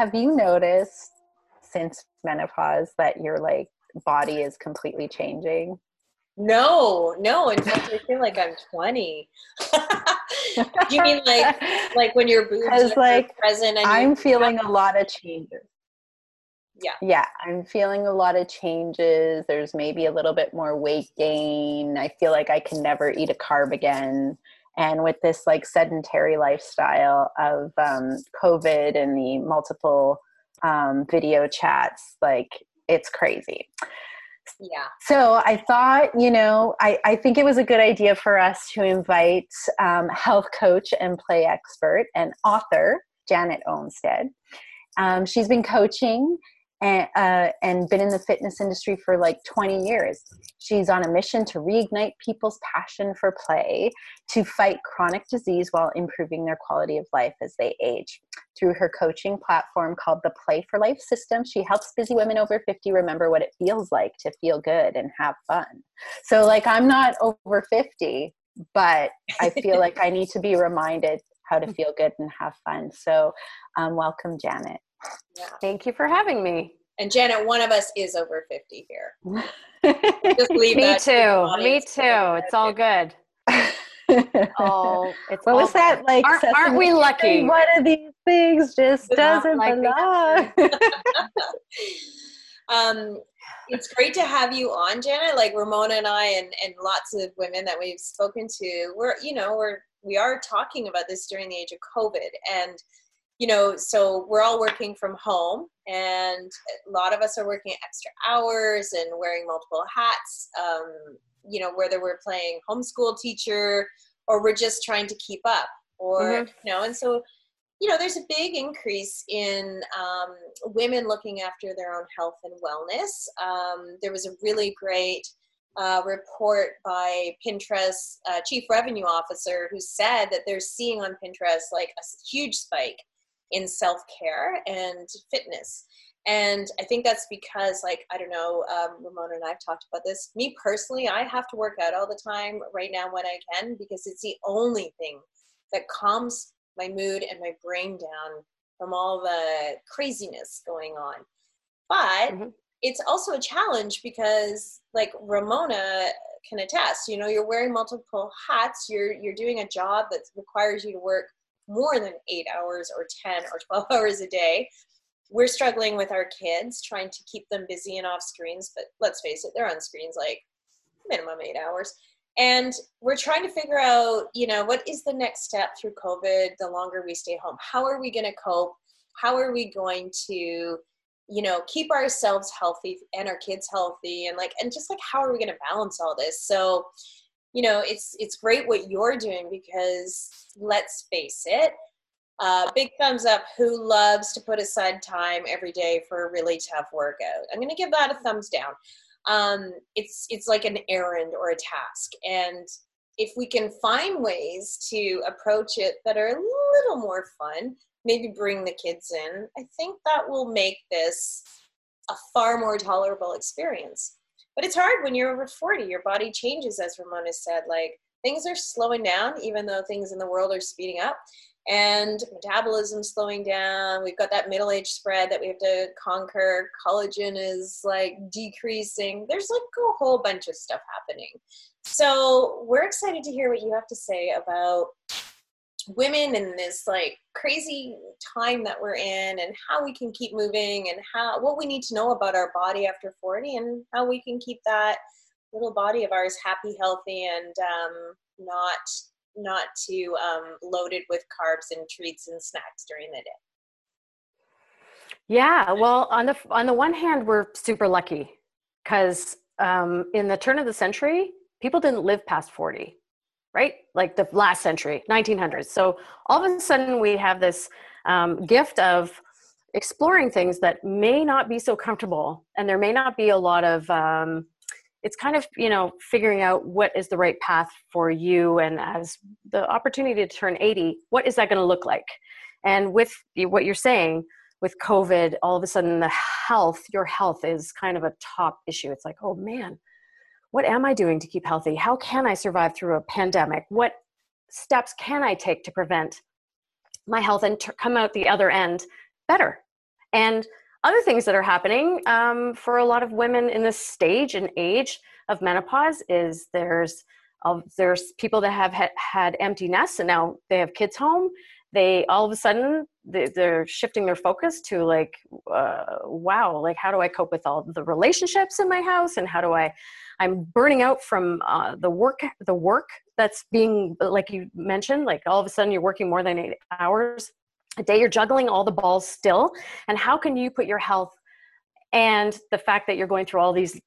have you noticed since menopause that your like body is completely changing? No, no. In fact, I feel like I'm 20. you mean like like when your boobs are like present? And I'm feeling a lot of changes. Yeah. Yeah, I'm feeling a lot of changes. There's maybe a little bit more weight gain. I feel like I can never eat a carb again. And with this like sedentary lifestyle of um, COVID and the multiple um, video chats, like it's crazy. Yeah. So I thought, you know, I, I think it was a good idea for us to invite um, health coach and play expert and author Janet Olmstead. Um, she's been coaching and, uh, and been in the fitness industry for like 20 years. She's on a mission to reignite people's passion for play to fight chronic disease while improving their quality of life as they age. Through her coaching platform called the Play for Life System, she helps busy women over 50 remember what it feels like to feel good and have fun. So, like, I'm not over 50, but I feel like I need to be reminded how to feel good and have fun. So, um, welcome, Janet. Yeah. Thank you for having me. And Janet, one of us is over 50 here. Just leave me too. Me too. It's all good. oh, it's what was that like? Aren't, aren't we lucky? One of these things just doesn't like belong. um, it's great to have you on, Janet. Like Ramona and I, and and lots of women that we've spoken to. We're you know we're we are talking about this during the age of COVID, and you know, so we're all working from home, and a lot of us are working extra hours and wearing multiple hats. Um, you know, whether we're playing homeschool teacher or we're just trying to keep up, or mm-hmm. you know, and so you know, there's a big increase in um, women looking after their own health and wellness. Um, there was a really great uh, report by Pinterest uh, chief revenue officer who said that they're seeing on Pinterest like a huge spike in self care and fitness. And I think that's because, like, I don't know, um, Ramona and I've talked about this. Me personally, I have to work out all the time right now when I can because it's the only thing that calms my mood and my brain down from all the craziness going on. But mm-hmm. it's also a challenge because, like Ramona can attest, you know, you're wearing multiple hats. You're you're doing a job that requires you to work more than eight hours or 10 or 12 hours a day. We're struggling with our kids, trying to keep them busy and off screens, but let's face it, they're on screens like minimum eight hours. And we're trying to figure out, you know, what is the next step through COVID the longer we stay home? How are we going to cope? How are we going to, you know, keep ourselves healthy and our kids healthy? And like, and just like, how are we going to balance all this? So, you know it's it's great what you're doing because let's face it uh, big thumbs up who loves to put aside time every day for a really tough workout. I'm going to give that a thumbs down. Um, it's it's like an errand or a task. And if we can find ways to approach it that are a little more fun maybe bring the kids in i think that will make this a far more tolerable experience but it's hard when you're over 40 your body changes as ramona said like things are slowing down even though things in the world are speeding up and metabolism slowing down we've got that middle age spread that we have to conquer collagen is like decreasing there's like a whole bunch of stuff happening. So we're excited to hear what you have to say about women in this like crazy time that we're in and how we can keep moving and how what we need to know about our body after 40 and how we can keep that little body of ours happy healthy and um, not not too um, loaded with carbs and treats and snacks during the day. Yeah well on the on the one hand we're super lucky because um, in the turn of the century people didn't live past 40 right? Like the last century, 1900s. So all of a sudden we have this um, gift of exploring things that may not be so comfortable and there may not be a lot of um, it's kind of you know figuring out what is the right path for you and as the opportunity to turn 80 what is that going to look like and with what you're saying with covid all of a sudden the health your health is kind of a top issue it's like oh man what am I doing to keep healthy? How can I survive through a pandemic? What steps can I take to prevent my health and come out the other end better? And other things that are happening um, for a lot of women in this stage and age of menopause is there's uh, there's people that have ha- had empty nests and now they have kids home they all of a sudden they, are shifting their focus to like uh, wow like how do i cope with all the relationships in my house? And how do i i'm burning out from uh, the work the work that's being like you mentioned like all of a sudden you're working more than eight hours a day. You're juggling all the balls still. And how can you put your health and the fact that you're going through all these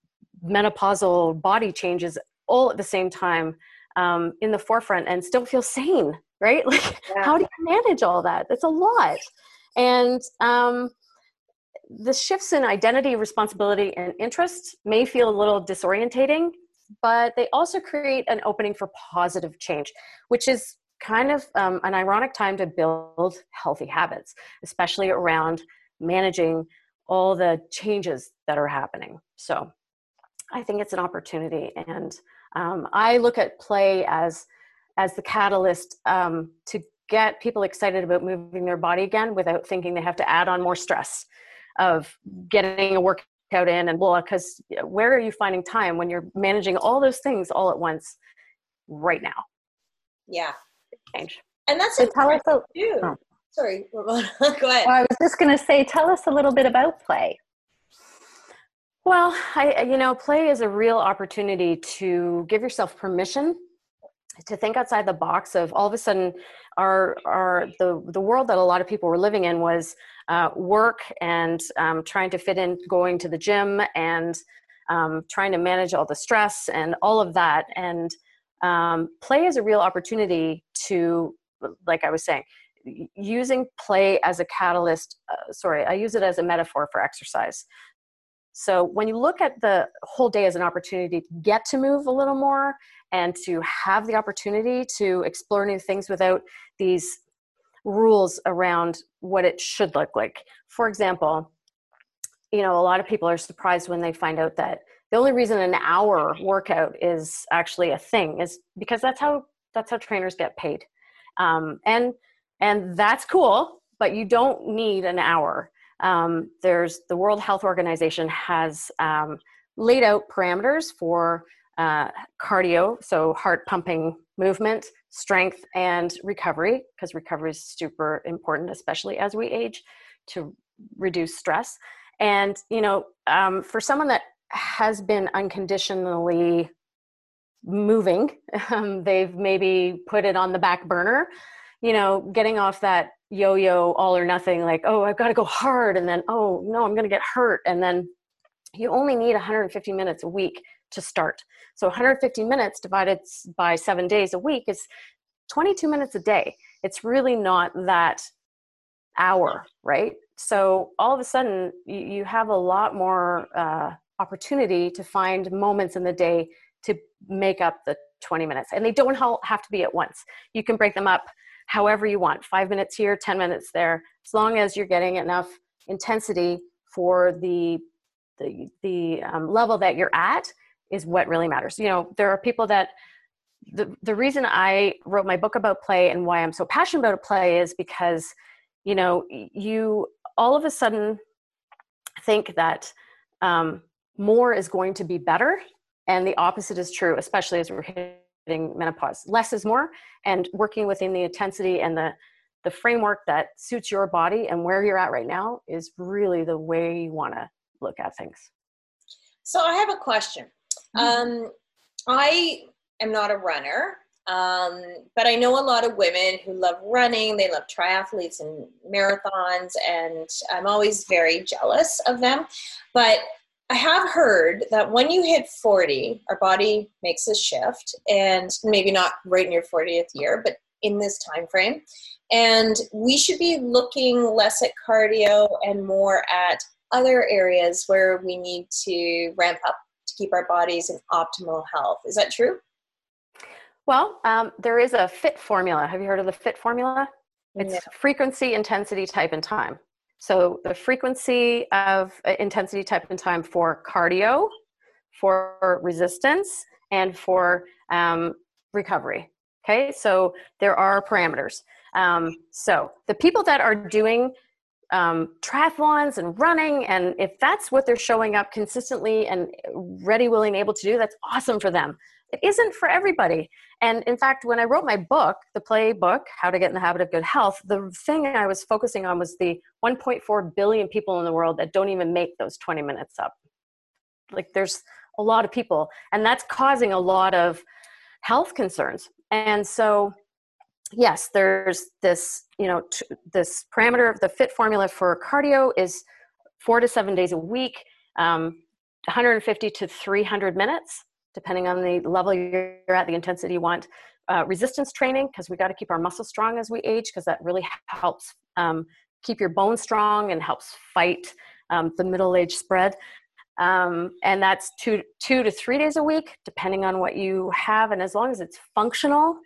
menopausal body changes all at the same time um, in the forefront and still feel sane right like yeah. how do you manage all that That's a lot and um, the shifts in identity responsibility and interest may feel a little disorientating but they also create an opening for positive change which is kind of um, an ironic time to build healthy habits, especially around managing all the changes that are happening. So I think it's an opportunity. And um, I look at play as, as the catalyst um, to get people excited about moving their body again without thinking they have to add on more stress of getting a workout in and blah, because where are you finding time when you're managing all those things all at once right now? Yeah, change. And that's so tell us a, too. Oh. Sorry, go ahead. Well, I was just going to say, tell us a little bit about play. Well, I, you know, play is a real opportunity to give yourself permission to think outside the box of all of a sudden our our the the world that a lot of people were living in was uh, work and um, trying to fit in going to the gym and um, trying to manage all the stress and all of that. And um, play is a real opportunity to like i was saying using play as a catalyst uh, sorry i use it as a metaphor for exercise so when you look at the whole day as an opportunity to get to move a little more and to have the opportunity to explore new things without these rules around what it should look like. For example you know a lot of people are surprised when they find out that the only reason an hour workout is actually a thing is because that's how that's how trainers get paid. Um, and and that's cool but you don't need an hour um, there's the world health organization has um, laid out parameters for uh, cardio so heart pumping movement strength and recovery because recovery is super important especially as we age to reduce stress and you know um, for someone that has been unconditionally moving. Um, they've maybe put it on the back burner, you know, getting off that yo yo all or nothing, like, oh, I've got to go hard. And then, oh, no, I'm going to get hurt. And then you only need 150 minutes a week to start. So 150 minutes divided by seven days a week is 22 minutes a day. It's really not that hour, right? So all of a sudden, you, you have a lot more uh, opportunity to find moments in the day to make up the 20 minutes. And they don't have to be at once. You can break them up however you want five minutes here, 10 minutes there, as long as you're getting enough intensity for the the, the um, level that you're at is what really matters. You know, there are people that the, the reason I wrote my book about play and why I'm so passionate about play is because, you know, you all of a sudden think that um, more is going to be better and the opposite is true especially as we're hitting menopause. Less is more and working within the intensity and the the framework that suits your body and where you're at right now is really the way you want to look at things. So i have a question. Mm-hmm. um, i am not a runner um, but i know a lot of women who love running they love triathletes and marathons and i'm always very jealous of them. But I have heard that when you hit 40, our body makes a shift, and maybe not right in your 40th year, but in this time frame. And we should be looking less at cardio and more at other areas where we need to ramp up to keep our bodies in optimal health. Is that true? Well, um, there is a FIT formula. Have you heard of the FIT formula? It's frequency, intensity, type, and time. So the frequency of uh, intensity type and time for cardio, for resistance, and for um, recovery. Okay, so there are parameters. Um, so the people that are doing um, triathlons and running. And if that's what they're showing up consistently and ready, willing, able to do, that's awesome for them. It isn't for everybody. And in fact, when I wrote my book, the playbook, How to Get in the Habit of Good Health, the thing I was focusing on was the 1.4 billion people in the world that don't even make those 20 minutes up. Like there's a lot of people, and that's causing a lot of health concerns. And so yes, there's this, you know, t- this parameter of the fit formula for cardio is four to seven days a week, um, 150 to 300 minutes, depending on the level you're at, the intensity you want. Uh, resistance training, because we got to keep our muscles strong as we age, because that really helps um, keep your bones strong and helps fight um, the middle age spread. Um, and that's two, two to three days a week, depending on what you have. And as long as it's functional,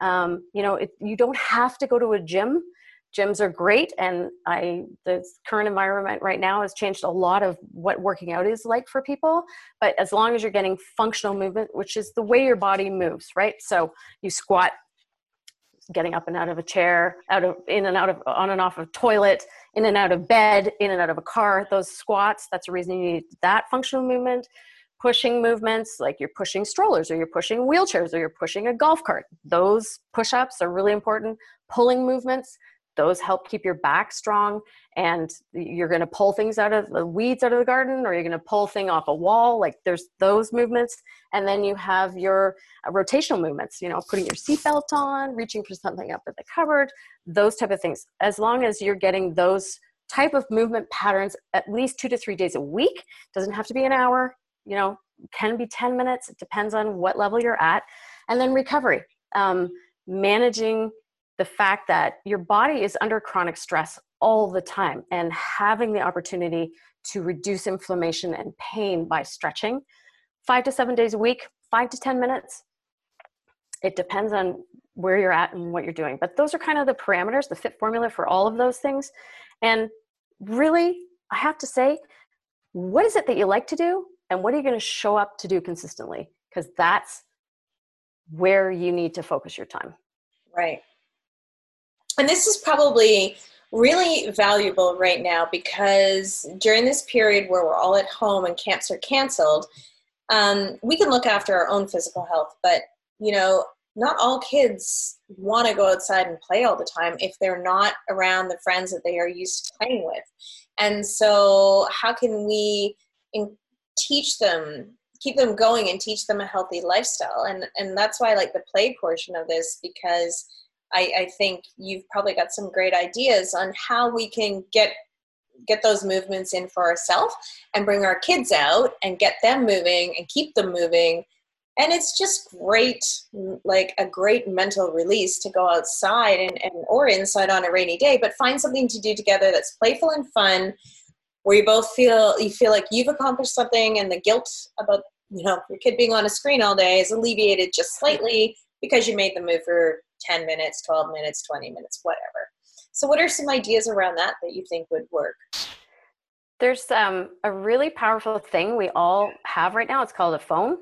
um, you know it, you don't have to go to a gym gyms are great and i the current environment right now has changed a lot of what working out is like for people but as long as you're getting functional movement which is the way your body moves right? So you squat getting up and out of a chair out of in and out of on and off of toilet in and out of bed in and out of a car those squats that's the reason you need that functional movement. Pushing movements like you're pushing strollers or you're pushing wheelchairs or you're pushing a golf cart those push-ups are really important. Pulling movements those help keep your back strong and you're going to pull things out of the weeds out of the garden or you're going to pull thing off a wall like there's those movements. And then you have your uh, rotational movements you know putting your seatbelt on reaching for something up at the cupboard those type of things. As long as you're getting those type of movement patterns at least two to three days a week doesn't have to be an hour you know can be 10 minutes it depends on what level you're at. And then recovery um, managing the fact that your body is under chronic stress all the time and having the opportunity to reduce inflammation and pain by stretching five to seven days a week five to 10 minutes it depends on where you're at and what you're doing. But those are kind of the parameters the fit formula for all of those things. And really i have to say what is it that you like to do and what are you going to show up to do consistently? Because that's where you need to focus your time. Right and this is probably really valuable right now because during this period where we're all at home and camps are canceled um, we can look after our own physical health. But you know not all kids want to go outside and play all the time if they're not around the friends that they are used to playing with. And so how can we in- teach them keep them going and teach them a healthy lifestyle? And and that's why i like the play portion of this because I, I think you've probably got some great ideas on how we can get get those movements in for ourselves and bring our kids out and get them moving and keep them moving. And it's just great like a great mental release to go outside and, and or inside on a rainy day but find something to do together that's playful and fun where you both feel you feel like you've accomplished something and the guilt about you know your kid being on a screen all day is alleviated just slightly because you made the move for 10 minutes 12 minutes 20 minutes whatever so what are some ideas around that that you think would work there's um, a really powerful thing we all have right now it's called a phone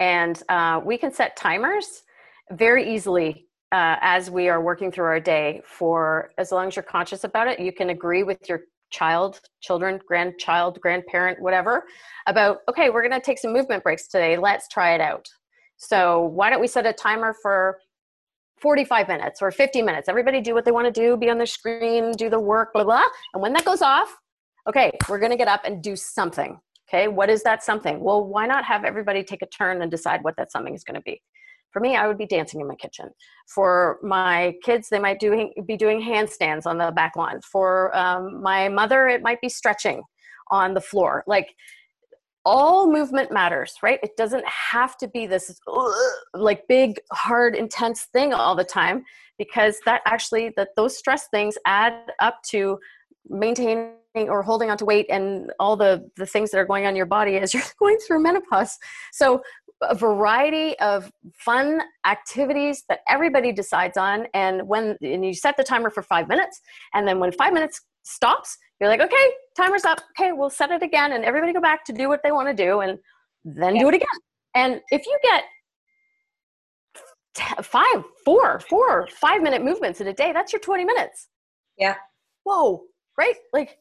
and uh, we can set timers very easily uh, as we are working through our day for as long as you're conscious about it you can agree with your child, children, grandchild, grandparent, whatever, about, okay, we're going to take some movement breaks today. Let's try it out. So, why don't we set a timer for 45 minutes or 50 minutes? Everybody do what they want to do, be on the screen, do the work, blah, blah. And when that goes off, okay, we're going to get up and do something. Okay, what is that something? Well, why not have everybody take a turn and decide what that something is going to be? For me, I would be dancing in my kitchen. For my kids, they might do, be doing handstands on the back lawn. For um, my mother, it might be stretching on the floor. Like all movement matters, right? It doesn't have to be this like big, hard, intense thing all the time because that actually that those stress things add up to maintaining or holding on to weight and all the the things that are going on in your body as you're going through menopause so a variety of fun activities that everybody decides on and when and you set the timer for five minutes and then when five minutes stops you're like okay timer's up okay we'll set it again and everybody go back to do what they want to do and then yeah. do it again and if you get t- five four four five minute movements in a day that's your 20 minutes yeah whoa right? Like,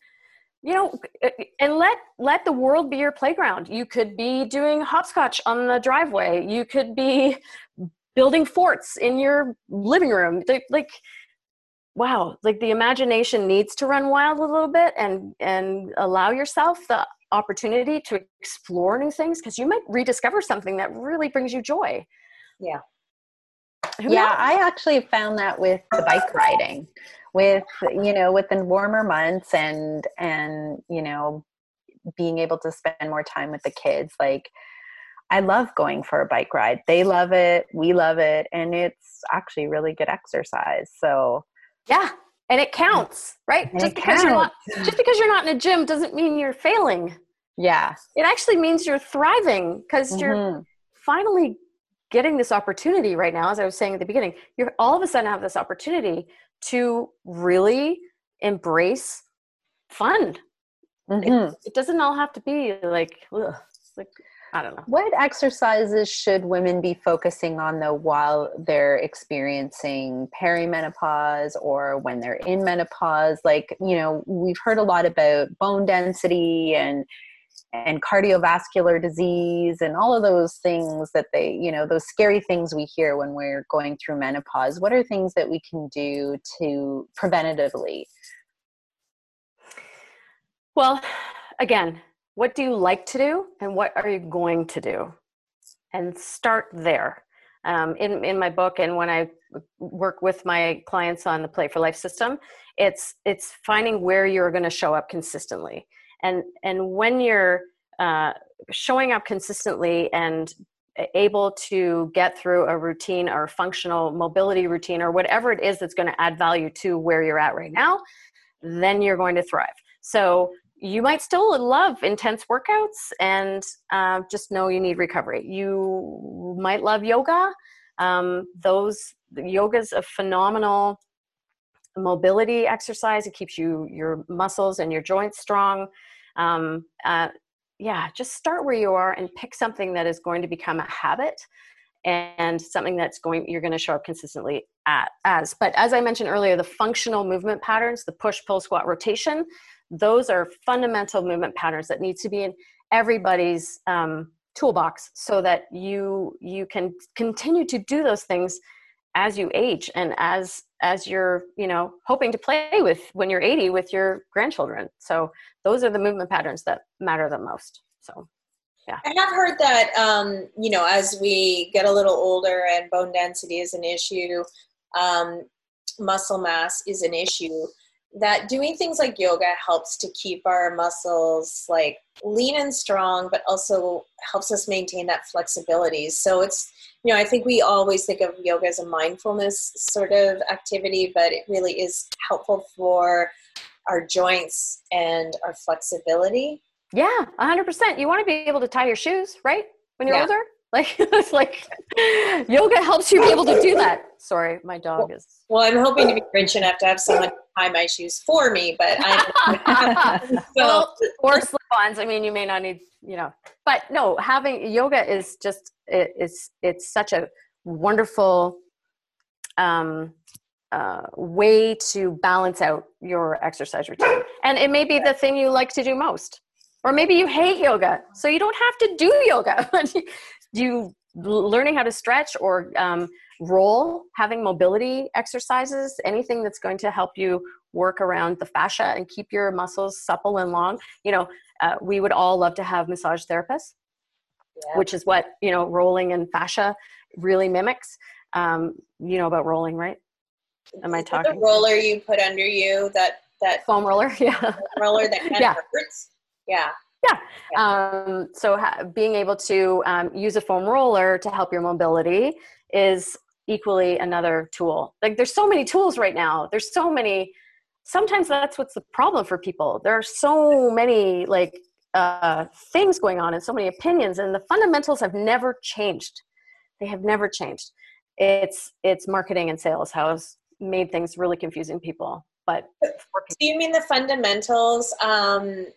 you know, uh, and let let the world be your playground. You could be doing hopscotch on the driveway. You could be building forts in your living room. Like, wow, like the imagination needs to run wild a little bit and and allow yourself the opportunity to explore new things because you might rediscover something that really brings you joy. Yeah. Who yeah, knows? I actually found that with the bike riding, with you know, with the warmer months and and you know, being able to spend more time with the kids. Like, I love going for a bike ride. They love it, we love it, and it's actually really good exercise. So, yeah, and it counts, right? And just because counts. you're not just because you're not in a gym doesn't mean you're failing. Yeah, it actually means you're thriving because mm-hmm. you're finally getting this opportunity right now, as I was saying at the beginning, you're all of a sudden have this opportunity to really embrace fun. Mm-hmm. It, it, doesn't all have to be like, ugh, like I don't know. What exercises should women be focusing on though while they're experiencing perimenopause or when they're in menopause? Like, you know, we've heard a lot about bone density and and cardiovascular disease and all of those things that they you know those scary things we hear when we're going through menopause what are things that we can do to preventatively well again what do you like to do and what are you going to do? And start there. Um, in, in my book and when i work with my clients on the play for life system it's it's finding where you're going to show up consistently. And and when you're uh, showing up consistently and able to get through a routine or functional mobility routine or whatever it is that's going to add value to where you're at right now then you're going to thrive. So you might still love intense workouts and uh, just know you need recovery. You might love yoga. Um, those yoga is a phenomenal mobility exercise. It keeps you your muscles and your joints strong. Um, uh, yeah just start where you are and pick something that is going to become a habit and something that's going you're going to show up consistently at as. But as i mentioned earlier the functional movement patterns the push pull squat rotation those are fundamental movement patterns that need to be in everybody's um, toolbox so that you you can continue to do those things as you age and as as you're you know hoping to play with when you're 80 with your grandchildren. So those are the movement patterns that matter the most. So yeah. I have heard that um, you know as we get a little older and bone density is an issue um, muscle mass is an issue that doing things like yoga helps to keep our muscles like lean and strong but also helps us maintain that flexibility. So it's you know i think we always think of yoga as a mindfulness sort of activity but it really is helpful for our joints and our flexibility. Yeah 100% you want to be able to tie your shoes right when you're yeah. older like it's like yoga helps you be able to do that. Sorry, my dog is. Well, I'm hoping to be rich enough to have someone tie my shoes for me, but I. so. well, or slip-ons. I mean, you may not need, you know, but no, having yoga is just it, it's it's such a wonderful um, uh, way to balance out your exercise routine, and it may be the thing you like to do most or maybe you hate yoga so you don't have to do yoga you learning how to stretch or um, roll having mobility exercises anything that's going to help you work around the fascia and keep your muscles supple and long? You know uh, we would all love to have massage therapists yeah. which is what you know rolling and fascia really mimics um, you know about rolling right? Am i talking the roller you put under you that that foam roller yeah. Roller that kind yeah. of hurts? Yeah yeah. Um, so ha- being able to um, use a foam roller to help your mobility is equally another tool. Like there's so many tools right now. There's so many. Sometimes that's what's the problem for people. There are so many like uh, things going on and so many opinions, and the fundamentals have never changed. They have never changed. It's it's marketing and sales has made things really confusing people. But do you mean the fundamentals? Um,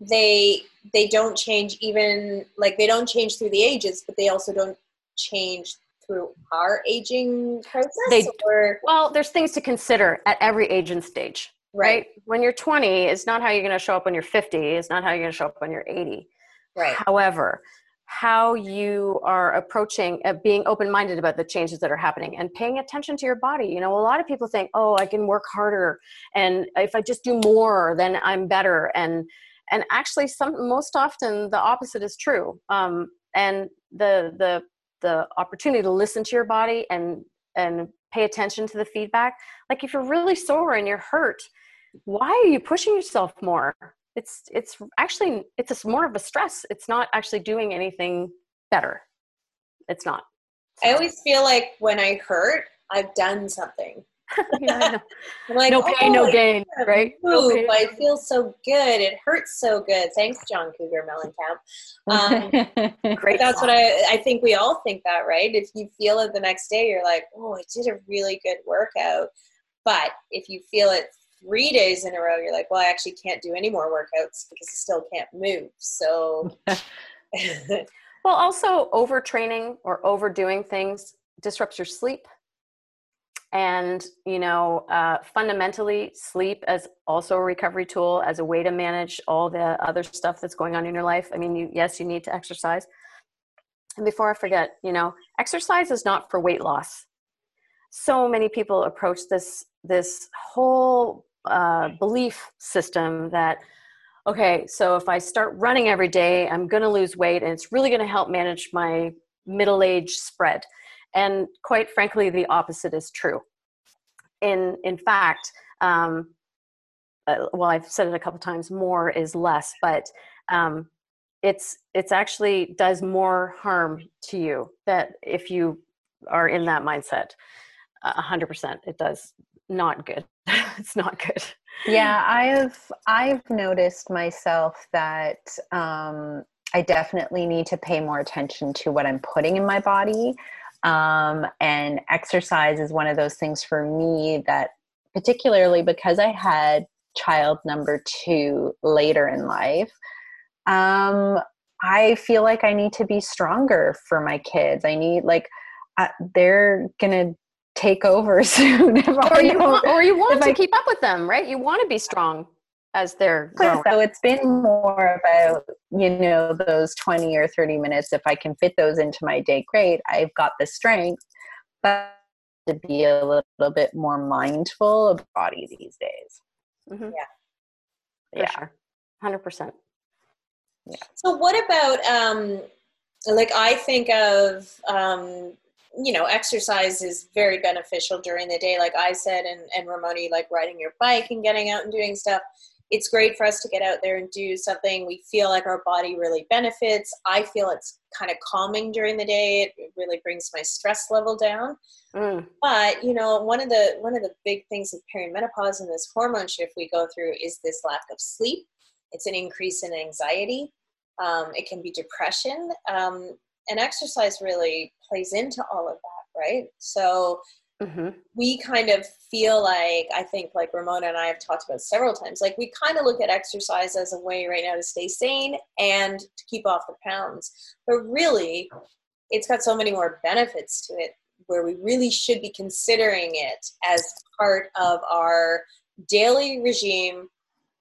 they they don't change even like they don't change through the ages but they also don't change through our aging process they or? well there's things to consider at every age and stage right? When you're 20, it's not how you're going to show up when you're 50. It's not how you're going to show up when you're 80. Right. However, how you are approaching uh, being open-minded about the changes that are happening and paying attention to your body you know a lot of people think oh i can work harder and if i just do more then i'm better and and actually some most often the opposite is true. Um, and the the the opportunity to listen to your body and and pay attention to the feedback like if you're really sore and you're hurt why are you pushing yourself more? It's it's actually it's a, more of a stress. It's not actually doing anything better. It's not. I always feel like when i hurt i've done something yeah, like, no pain, oh, no gain, right? no pain. I feel so good. It hurts so good. Thanks, John Cougar Mellencamp. Um, Great. That's song. what I. I think we all think that, right? If you feel it the next day, you're like, oh, I did a really good workout. But if you feel it three days in a row, you're like, well, I actually can't do any more workouts because I still can't move. So. well, also overtraining or overdoing things disrupts your sleep and you know uh, fundamentally sleep as also a recovery tool as a way to manage all the other stuff that's going on in your life. I mean you, yes you need to exercise. And before i forget you know exercise is not for weight loss. So many people approach this this whole uh, belief system that okay so if i start running every day i'm going to lose weight and it's really going to help manage my middle age spread and quite frankly, the opposite is true. In, in fact, um, uh, well, I've said it a couple times, more is less, but um, it's, it's actually does more harm to you that if you are in that mindset, a hundred percent, it does not good. it's not good. Yeah, I've I've noticed myself that um, I definitely need to pay more attention to what I'm putting in my body. Um, and exercise is one of those things for me that, particularly because I had child number two later in life, um, I feel like I need to be stronger for my kids. I need, like, uh, they're going to take over soon. or, you want, or you want to keep up with them, right? You want to be strong as they're growing. So it's been more about, you know, those 20 or 30 minutes. If I can fit those into my day, great. I've got the strength, but to be a little bit more mindful of body these days. Mm-hmm. Yeah. For yeah. Sure. 100%. Yeah. So what about, um, like I think of, um, you know, exercise is very beneficial during the day. Like I said, and, and Ramona, like riding your bike and getting out and doing stuff it's great for us to get out there and do something. We feel like our body really benefits. I feel it's kind of calming during the day. It really brings my stress level down. Mm. but you know one of the one of the big things with perimenopause and this hormone shift we go through is this lack of sleep. It's an increase in anxiety. Um, it can be depression. Um, and exercise really plays into all of that right? So Mm-hmm. We kind of feel like, I think, like Ramona and I have talked about several times, like we kind of look at exercise as a way right now to stay sane and to keep off the pounds. But really, it's got so many more benefits to it where we really should be considering it as part of our daily regime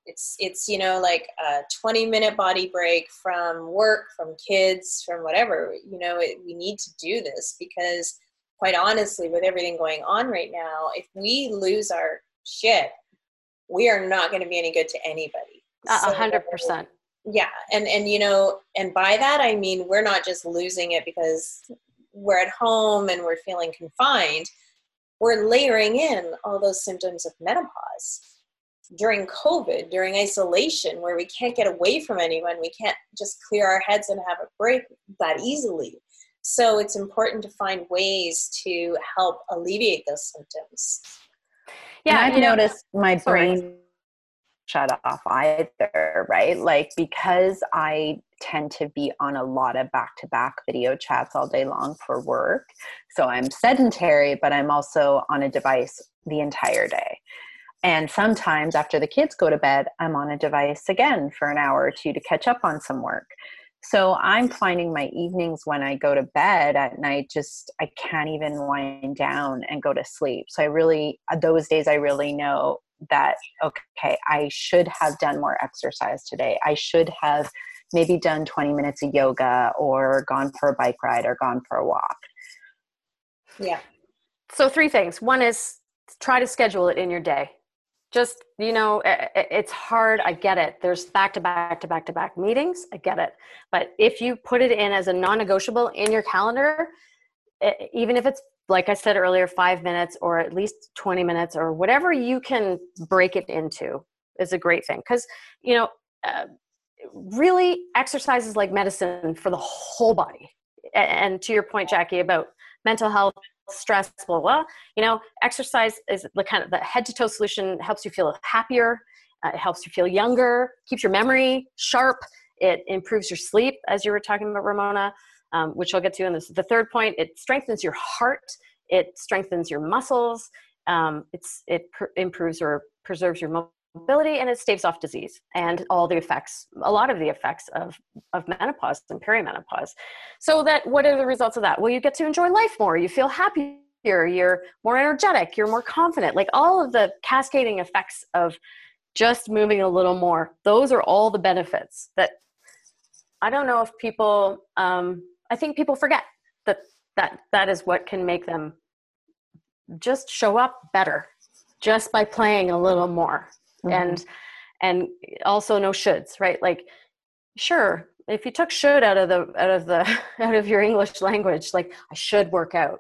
it's it's you know like a 20 minute body break from work from kids from whatever you know it, we need to do this because quite honestly, with everything going on right now, if we lose our shit, we are not going to be any good to anybody. A hundred percent. Yeah, and and you know, and by that I mean we're not just losing it because we're at home and we're feeling confined. We're layering in all those symptoms of menopause during COVID, during isolation, where we can't get away from anyone, we can't just clear our heads and have a break that easily. So it's important to find ways to help alleviate those symptoms. Yeah, I've noticed my brain shut off either, right? Like because I tend to be on a lot of back to back video chats all day long for work. So I'm sedentary, but I'm also on a device the entire day. And sometimes after the kids go to bed, I'm on a device again for an hour or two to catch up on some work. So I'm finding my evenings when I go to bed at night, just I can't even wind down and go to sleep. So I really, uh, those days, I really know that okay i should have done more exercise today. I should have maybe done 20 minutes of yoga or gone for a bike ride or gone for a walk. Yeah. So three things. One is try to schedule it in your day just you know it's hard. I get it. There's back to back to back to back meetings. I get it. But if you put it in as a non-negotiable in your calendar even if it's like i said earlier 5 minutes or at least 20 minutes or whatever you can break it into is a great thing. Cuz you know uh, really exercise is like medicine for the whole body. And to your point jackie about mental health stress, blah, blah. You know, exercise is the kind of the head to toe solution, helps you feel happier, uh, it helps you feel younger, keeps your memory sharp, it improves your sleep, as you were talking about, Ramona, um, which I'll get to in this. The third point, it strengthens your heart, it strengthens your muscles, um, it's, it pr- improves or preserves your mobility and it staves off disease and all the effects a lot of the effects of of menopause and perimenopause. So that what are the results of that? Well you get to enjoy life more. You feel happier. You're more energetic. You're more confident. Like all of the cascading effects of just moving a little more those are all the benefits that i don't know if people um, i think people forget that that that is what can make them just show up better just by playing a little more mm-hmm. and and also no shoulds right? Like sure if you took should out of the out of the out of your english language like i should work out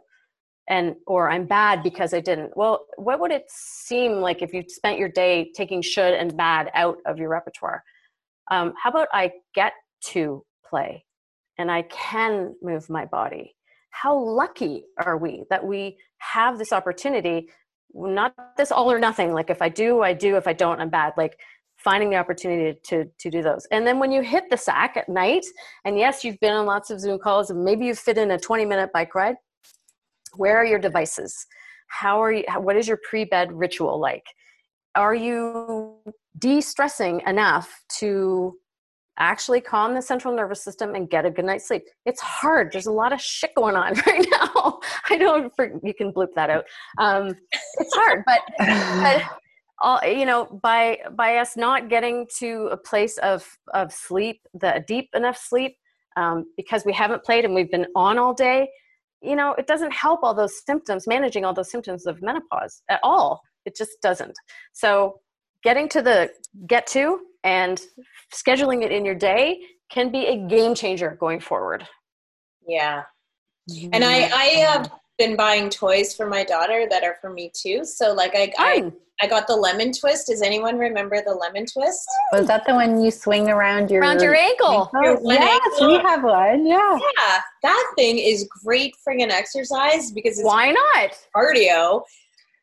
and or i'm bad because i didn't. Well what would it seem like if you spent your day taking should and bad out of your repertoire? Um, how about i get to play and i can move my body? How lucky are we that we have this opportunity not this all or nothing. Like if i do i do. If i don't i'm bad. Like finding the opportunity to to do those. And then when you hit the sack at night and yes you've been on lots of zoom calls and maybe you fit in a 20 minute bike ride where are your devices? How are you what is your pre-bed ritual like? Are you de-stressing enough to actually calm the central nervous system and get a good night's sleep. It's hard. There's a lot of shit going on right now. I don't, you can bloop that out. Um, it's hard, but, but all, you know, by by us not getting to a place of of sleep, the deep enough sleep, um, because we haven't played and we've been on all day, you know, it doesn't help all those symptoms, managing all those symptoms of menopause at all. It just doesn't. So getting to the get to and scheduling it in your day can be a game changer going forward. Yeah. And I, I have been buying toys for my daughter that are for me too. So like I, I, I got the lemon twist. Does anyone remember the lemon twist? Was that the one you swing around your around your ankle? Oh, your yes, ankle. we have one. Yeah. Yeah. That thing is great friggin' exercise because why not cardio.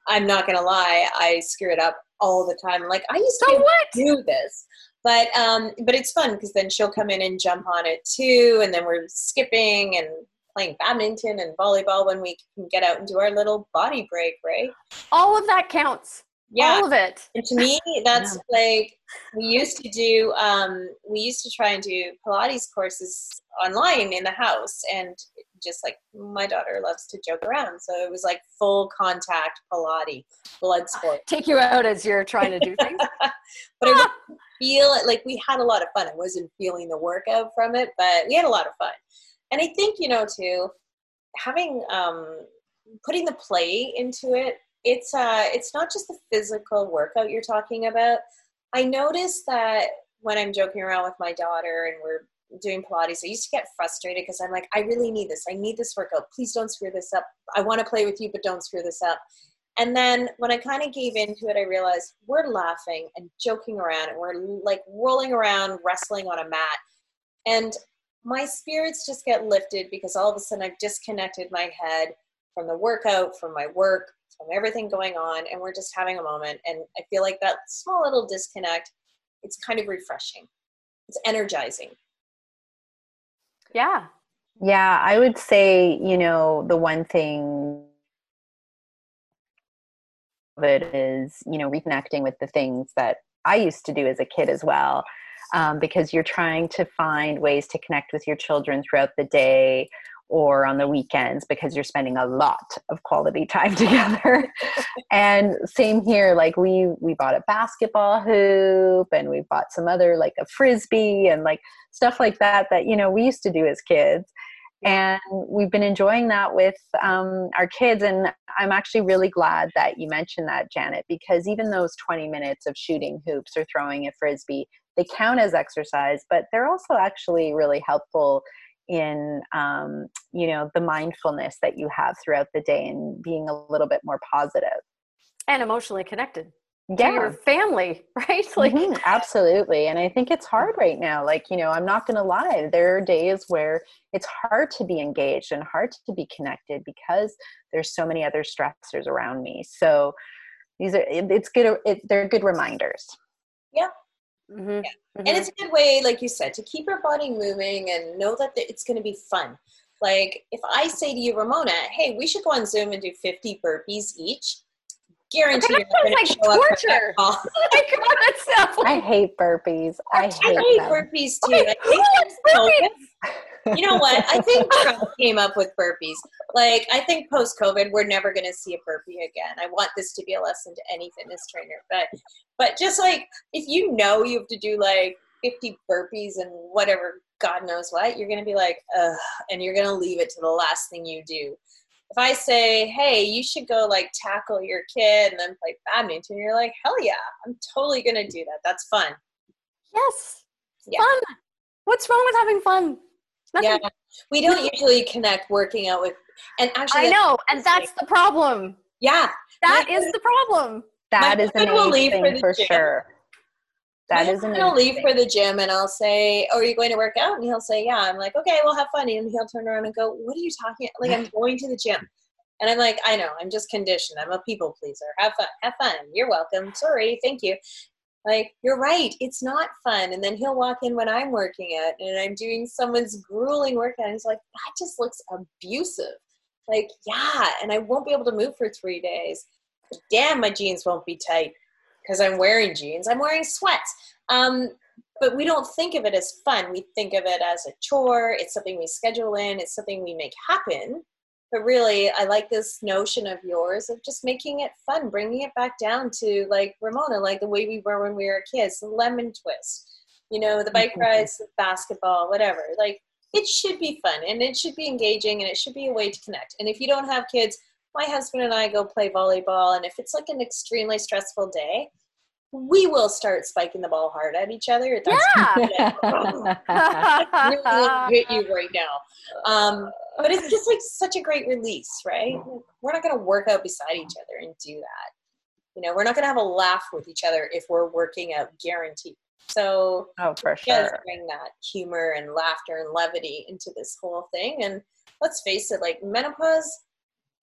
I'm not gonna lie, I screw it up all the time. Like I used to so do this but um but it's fun because then she'll come in and jump on it too and then we're skipping and playing badminton and volleyball when we can get out and do our little body break right? All of that counts. Yeah. All of it. And to me that's yeah. like we used to do um we used to try and do pilates courses online in the house and just like my daughter loves to joke around. So it was like full contact Pilates, blood sport. Take you out as you're trying to do things. but I feel it like we had a lot of fun. I wasn't feeling the workout from it, but we had a lot of fun. And I think, you know, too, having um putting the play into it, it's uh it's not just the physical workout you're talking about. I noticed that when I'm joking around with my daughter and we're doing Pilates, I used to get frustrated because I'm like, I really need this. I need this workout. Please don't screw this up. I want to play with you, but don't screw this up. And then when I kind of gave into it, I realized we're laughing and joking around and we're like rolling around, wrestling on a mat. And my spirits just get lifted because all of a sudden I've disconnected my head from the workout, from my work, from everything going on, and we're just having a moment. And I feel like that small little disconnect, it's kind of refreshing. It's energizing. Yeah. Yeah, I would say, you know, the one thing of it is, you know, reconnecting with the things that I used to do as a kid as well. Um, because you're trying to find ways to connect with your children throughout the day or on the weekends because you're spending a lot of quality time together. and same here, like we we bought a basketball hoop and we bought some other like a frisbee and like stuff like that that you know we used to do as kids. And we've been enjoying that with um, our kids. And I'm actually really glad that you mentioned that, Janet, because even those 20 minutes of shooting hoops or throwing a frisbee, they count as exercise, but they're also actually really helpful in um, you know the mindfulness that you have throughout the day and being a little bit more positive. And emotionally connected yeah. to your family right? Like mm-hmm, absolutely and i think it's hard right now like you know i'm not going to lie there are days where it's hard to be engaged and hard to be connected because there's so many other stressors around me so these are it's good it, they're good reminders. Yeah Mm-hmm. Yeah. Mm-hmm. And it's a good way, like you said, to keep your body moving and know that it's going to be fun. Like if I say to you, Ramona, hey, we should go on Zoom and do 50 burpees each, guarantee you're not going like to show torture. up for that call. I hate burpees. I hate, I hate burpees too. Okay, I think burpees? you know what? I think Trump came up with burpees. Like, I think post COVID, we're never going to see a burpee again. I want this to be a lesson to any fitness trainer. But, but just like if you know you have to do like 50 burpees and whatever, God knows what, you're going to be like, ugh, and you're going to leave it to the last thing you do. If I say, hey, you should go like tackle your kid and then play badminton, you're like, hell yeah, I'm totally going to do that. That's fun. Yes. Yeah. Fun. What's wrong with having fun? Nothing. Yeah, we don't usually connect working out with, and actually, I know, and that's the problem. Yeah, that is the problem. That is an will leave for, for sure. That is an He'll leave for the gym, and I'll say, "Oh, are you going to work out?" And he'll say, "Yeah." I'm like, "Okay, we'll have fun." And he'll turn around and go, "What are you talking? Like, I'm going to the gym." And I'm like, I know, I'm just conditioned. I'm a people pleaser. Have fun. Have fun. You're welcome. Sorry. Thank you like you're right it's not fun and then he'll walk in when i'm working out and i'm doing someone's grueling workout and he's like that just looks abusive like yeah and i won't be able to move for three days damn my jeans won't be tight because i'm wearing jeans i'm wearing sweats. Um, but we don't think of it as fun. We think of it as a chore. It's something we schedule in. It's something we make happen. But really i like this notion of yours of just making it fun bringing it back down to like ramona like the way we were when we were kids the lemon twist you know the bike mm-hmm. rides the basketball whatever. Like it should be fun and it should be engaging and it should be a way to connect. And if you don't have kids my husband and i go play volleyball and if it's like an extremely stressful day we will start spiking the ball hard at each other. That's yeah. really hit you right now. Um, but it's just like such a great release, right? We're not going to work out beside each other and do that. You know, we're not going to have a laugh with each other if we're working out, guaranteed. So, oh, for sure, bring that humor and laughter and levity into this whole thing. And let's face it, like menopause,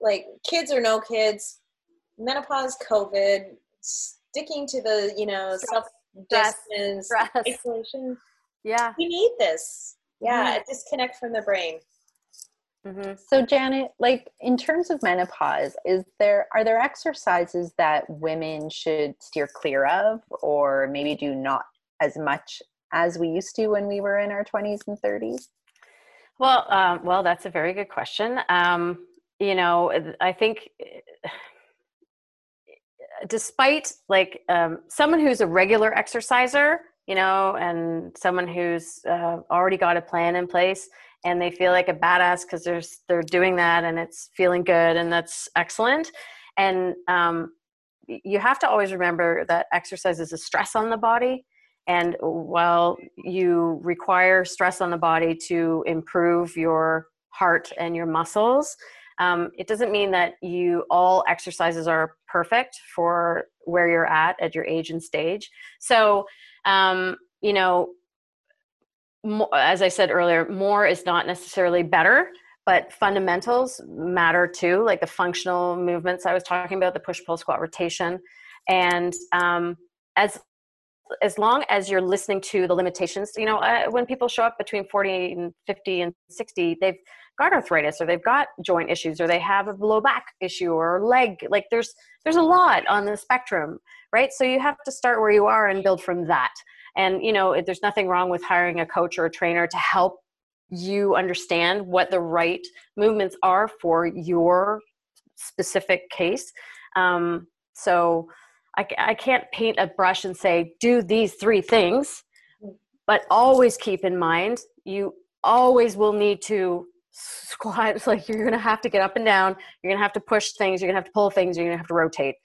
like kids or no kids, menopause, COVID, sticking to the you know self distance isolation. Yeah, we need this. Yeah, mm-hmm. disconnect from the brain. Mm-hmm. So Janet, like in terms of menopause, is there are there exercises that women should steer clear of, or maybe do not as much as we used to when we were in our twenties and thirties? Well, um, well, that's a very good question. Um, you know, I think despite like um, someone who's a regular exerciser, you know, and someone who's uh, already got a plan in place and they feel like a badass because they're they're doing that and it's feeling good and that's excellent. And um, you have to always remember that exercise is a stress on the body. And while you require stress on the body to improve your heart and your muscles, um, it doesn't mean that you all exercises are perfect for where you're at at your age and stage. So, um, you know, as I said earlier, more is not necessarily better, but fundamentals matter too, like the functional movements I was talking about, the push, pull, squat, rotation, and um, as as long as you're listening to the limitations, you know, uh, when people show up between 40 and 50 and 60, they've got arthritis or they've got joint issues or they have a low back issue or leg like there's there's a lot on the spectrum right so you have to start where you are and build from that and you know there's nothing wrong with hiring a coach or a trainer to help you understand what the right movements are for your specific case. Um, so I, I can't paint a brush and say, do these three things, but always keep in mind you always will need to squat. It's like you're going to have to get up and down, you're going to have to push things, you're going to have to pull things, you're going to have to rotate,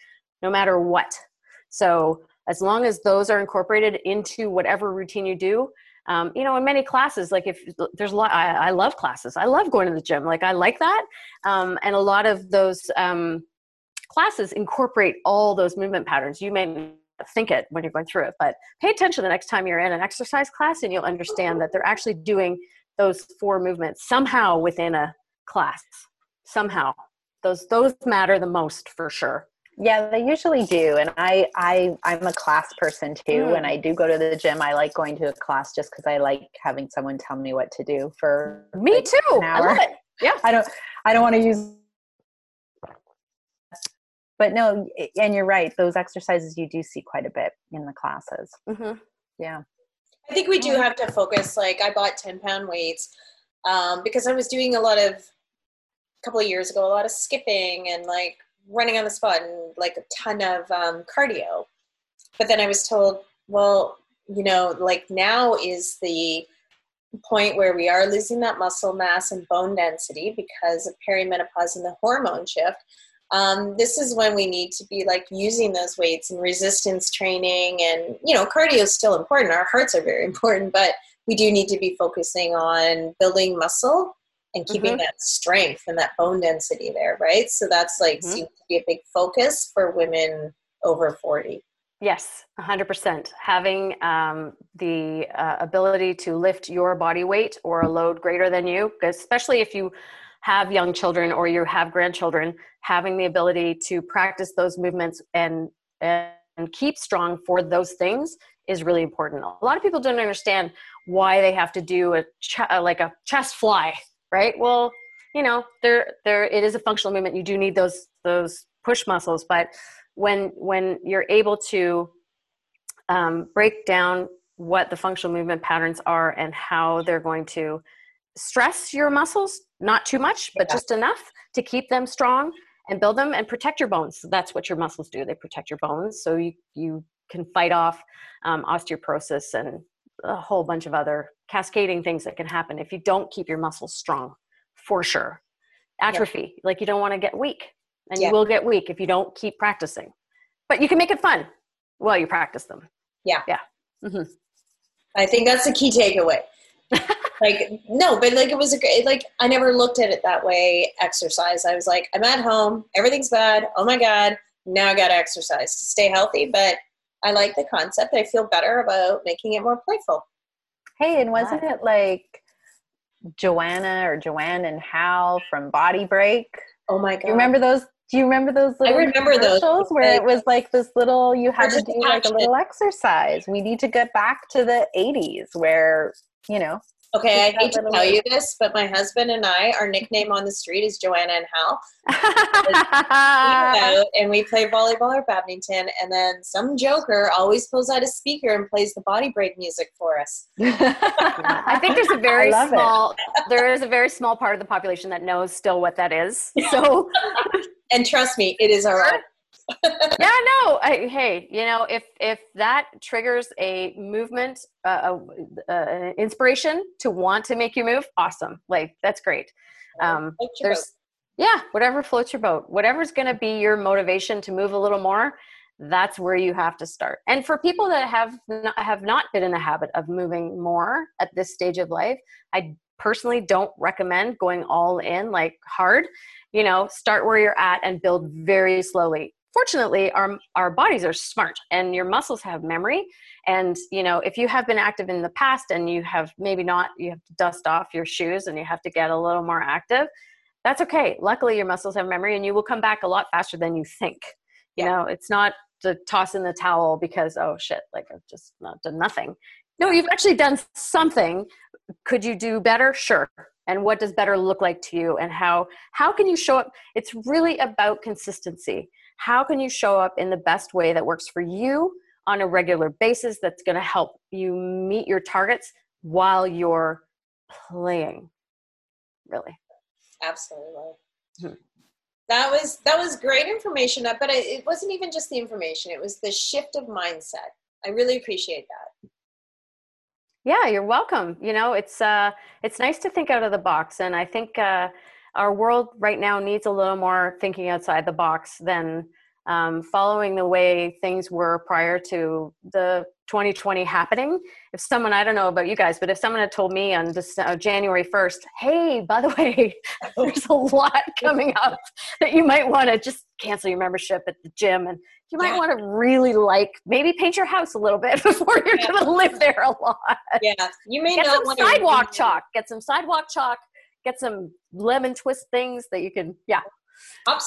no matter what. So as long as those are incorporated into whatever routine you do, um, you know in many classes like if there's a lot I, I, love classes i love going to the gym like i like that um, and a lot of those um, classes incorporate all those movement patterns you may think it when you're going through it but pay attention the next time you're in an exercise class and you'll understand that they're actually doing those four movements somehow within a class somehow those those matter the most for sure yeah, they usually do. And I, I, I'm a class person too. Mm. When I do go to the gym, I like going to a class just because I like having someone tell me what to do for me like too. I love it. Yeah. I don't, I don't want to use, but no, and you're right. Those exercises you do see quite a bit in the classes. Mm-hmm. Yeah. I think we do have to focus. Like I bought 10 pound weights um, because I was doing a lot of, a couple of years ago, a lot of skipping and like running on the spot and like a ton of um, cardio. But then I was told, well, you know, like now is the point where we are losing that muscle mass and bone density because of perimenopause and the hormone shift. Um, this is when we need to be like using those weights and resistance training and you know cardio is still important our hearts are very important but we do need to be focusing on building muscle and keeping mm-hmm. that strength and that bone density there, right? So that's like mm-hmm. seems to be a big focus for women over 40. Yes, 100%. Having um, the uh, ability to lift your body weight or a load greater than you, especially if you have young children or you have grandchildren, having the ability to practice those movements and, and keep strong for those things is really important. A lot of people don't understand why they have to do a ch- like a chest fly right? Well, you know, there there it is a functional movement. You do need those those push muscles, but when when you're able to um, break down what the functional movement patterns are and how they're going to stress your muscles, not too much, but yeah. just enough to keep them strong and build them and protect your bones. So that's what your muscles do. They protect your bones, so you you can fight off um, osteoporosis and a whole bunch of other cascading things that can happen if you don't keep your muscles strong for sure atrophy yeah. like you don't want to get weak and yeah. you will get weak if you don't keep practicing but you can make it fun while you practice them yeah yeah mm-hmm. i think that's the key takeaway like no but like it was a great like i never looked at it that way exercise i was like i'm at home everything's bad oh my god now i gotta exercise to stay healthy but I like the concept. I feel better about making it more playful. Hey, and wasn't it like Joanna or Joanne and Hal from Body Break? Oh my god! You remember those? Do you remember those? little I remember those where it was like this little. You had to do like a little exercise. We need to get back to the '80s where you know Okay, I hate to tell you this, but my husband and I, our nickname on the street is Joanna and Hal. and we play volleyball or badminton, and then some joker always pulls out a speaker and plays the body break music for us. I think there's a very small there is a very small part of the population that knows still what that is. So and trust me, it is our own yeah, no. I, hey, you know, if if that triggers a movement, uh, uh, uh, inspiration to want to make you move, awesome. Like that's great. Um, there's, boat. yeah, whatever floats your boat, whatever's going to be your motivation to move a little more. That's where you have to start. And for people that have not, have not been in the habit of moving more at this stage of life, I personally don't recommend going all in like hard you know start where you're at and build very slowly fortunately our our bodies are smart and your muscles have memory. And you know if you have been active in the past and you have maybe not you have to dust off your shoes and you have to get a little more active that's okay. Luckily your muscles have memory and you will come back a lot faster than you think. You yeah. know it's not to toss in the towel because oh shit like i've just not done nothing. No you've actually done something. Could you do better? Sure. And what does better look like to you? And how how can you show up? It's really about consistency how can you show up in the best way that works for you on a regular basis that's going to help you meet your targets while you're playing really? Absolutely. Hmm. that was that was great information but it wasn't even just the information it was the shift of mindset. I really appreciate that. Yeah you're welcome. You know it's uh it's nice to think out of the box and i think uh our world right now needs a little more thinking outside the box than um, following the way things were prior to the 2020 happening. If someone, I don't know about you guys, but if someone had told me on this uh, January 1st, hey, by the way, there's a lot coming up that you might want to just cancel your membership at the gym and you might yeah. want to really like maybe paint your house a little bit before you're yeah. going to live there a lot. Yeah, you may get not some sidewalk chalk. Get some sidewalk chalk. Get some lemon twist things that you can. Yeah,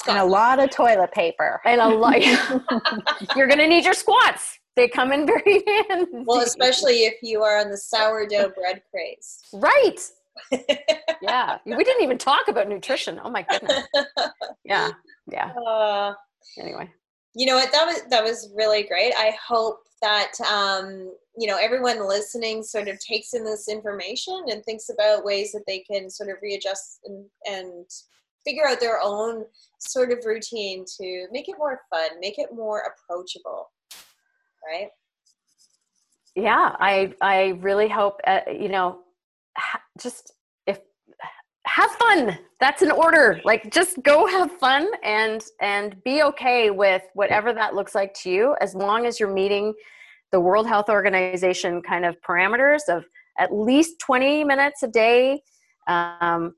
and a lot of toilet paper. And a lot. You're going to need your squats. They come in very handy. Well, especially if you are on the sourdough bread craze. Right. yeah. We didn't even talk about nutrition. Oh my goodness. Yeah. Yeah. Uh, anyway. You know what? That was that was really great. I hope that um, you know everyone listening sort of takes in this information and thinks about ways that they can sort of readjust and, and figure out their own sort of routine to make it more fun, make it more approachable, right? Yeah, I I really hope uh, you know ha- just if have fun. That's an order. Like just go have fun and and be okay with whatever that looks like to you as long as you're meeting the World Health Organization kind of parameters of at least 20 minutes a day um,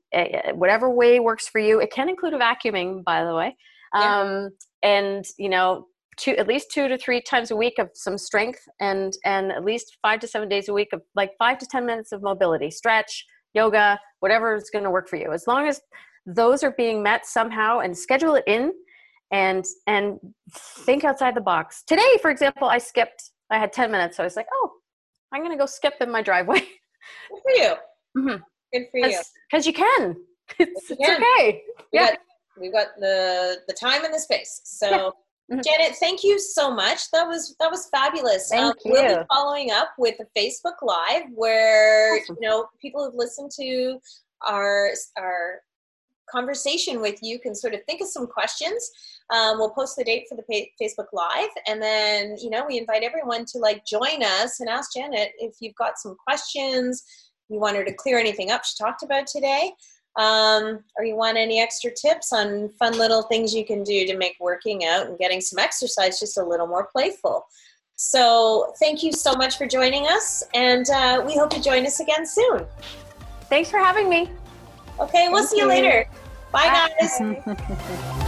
whatever way works for you. It can include a vacuuming, by the way. Um, yeah. And, you know, two, at least two to three times a week of some strength and, and at least five to seven days a week of like five to 10 minutes of mobility, stretch, yoga, whatever is going to work for you. As long as those are being met somehow and schedule it in and, and think outside the box. Today, for example, I skipped, I had 10 minutes. So I was like, oh, I'm going to go skip in my driveway. Good for you. Mm-hmm. Good for you. Because you can. It's, you can. okay. We yeah. Got, we've got the the time and the space. So yeah. mm-hmm. Janet, thank you so much. That was that was fabulous. Thank um, you. We'll be following up with a Facebook Live where awesome. you know people who've listened to our our conversation with you can sort of think of some questions. Um, we'll post the date for the Facebook Live, and then you know we invite everyone to like join us and ask Janet if you've got some questions you want her to clear anything up she talked about today, um, or you want any extra tips on fun little things you can do to make working out and getting some exercise just a little more playful. So, thank you so much for joining us, and uh, we hope you join us again soon. Thanks for having me. Okay, we'll Thank see you, you later. Bye, Bye. guys.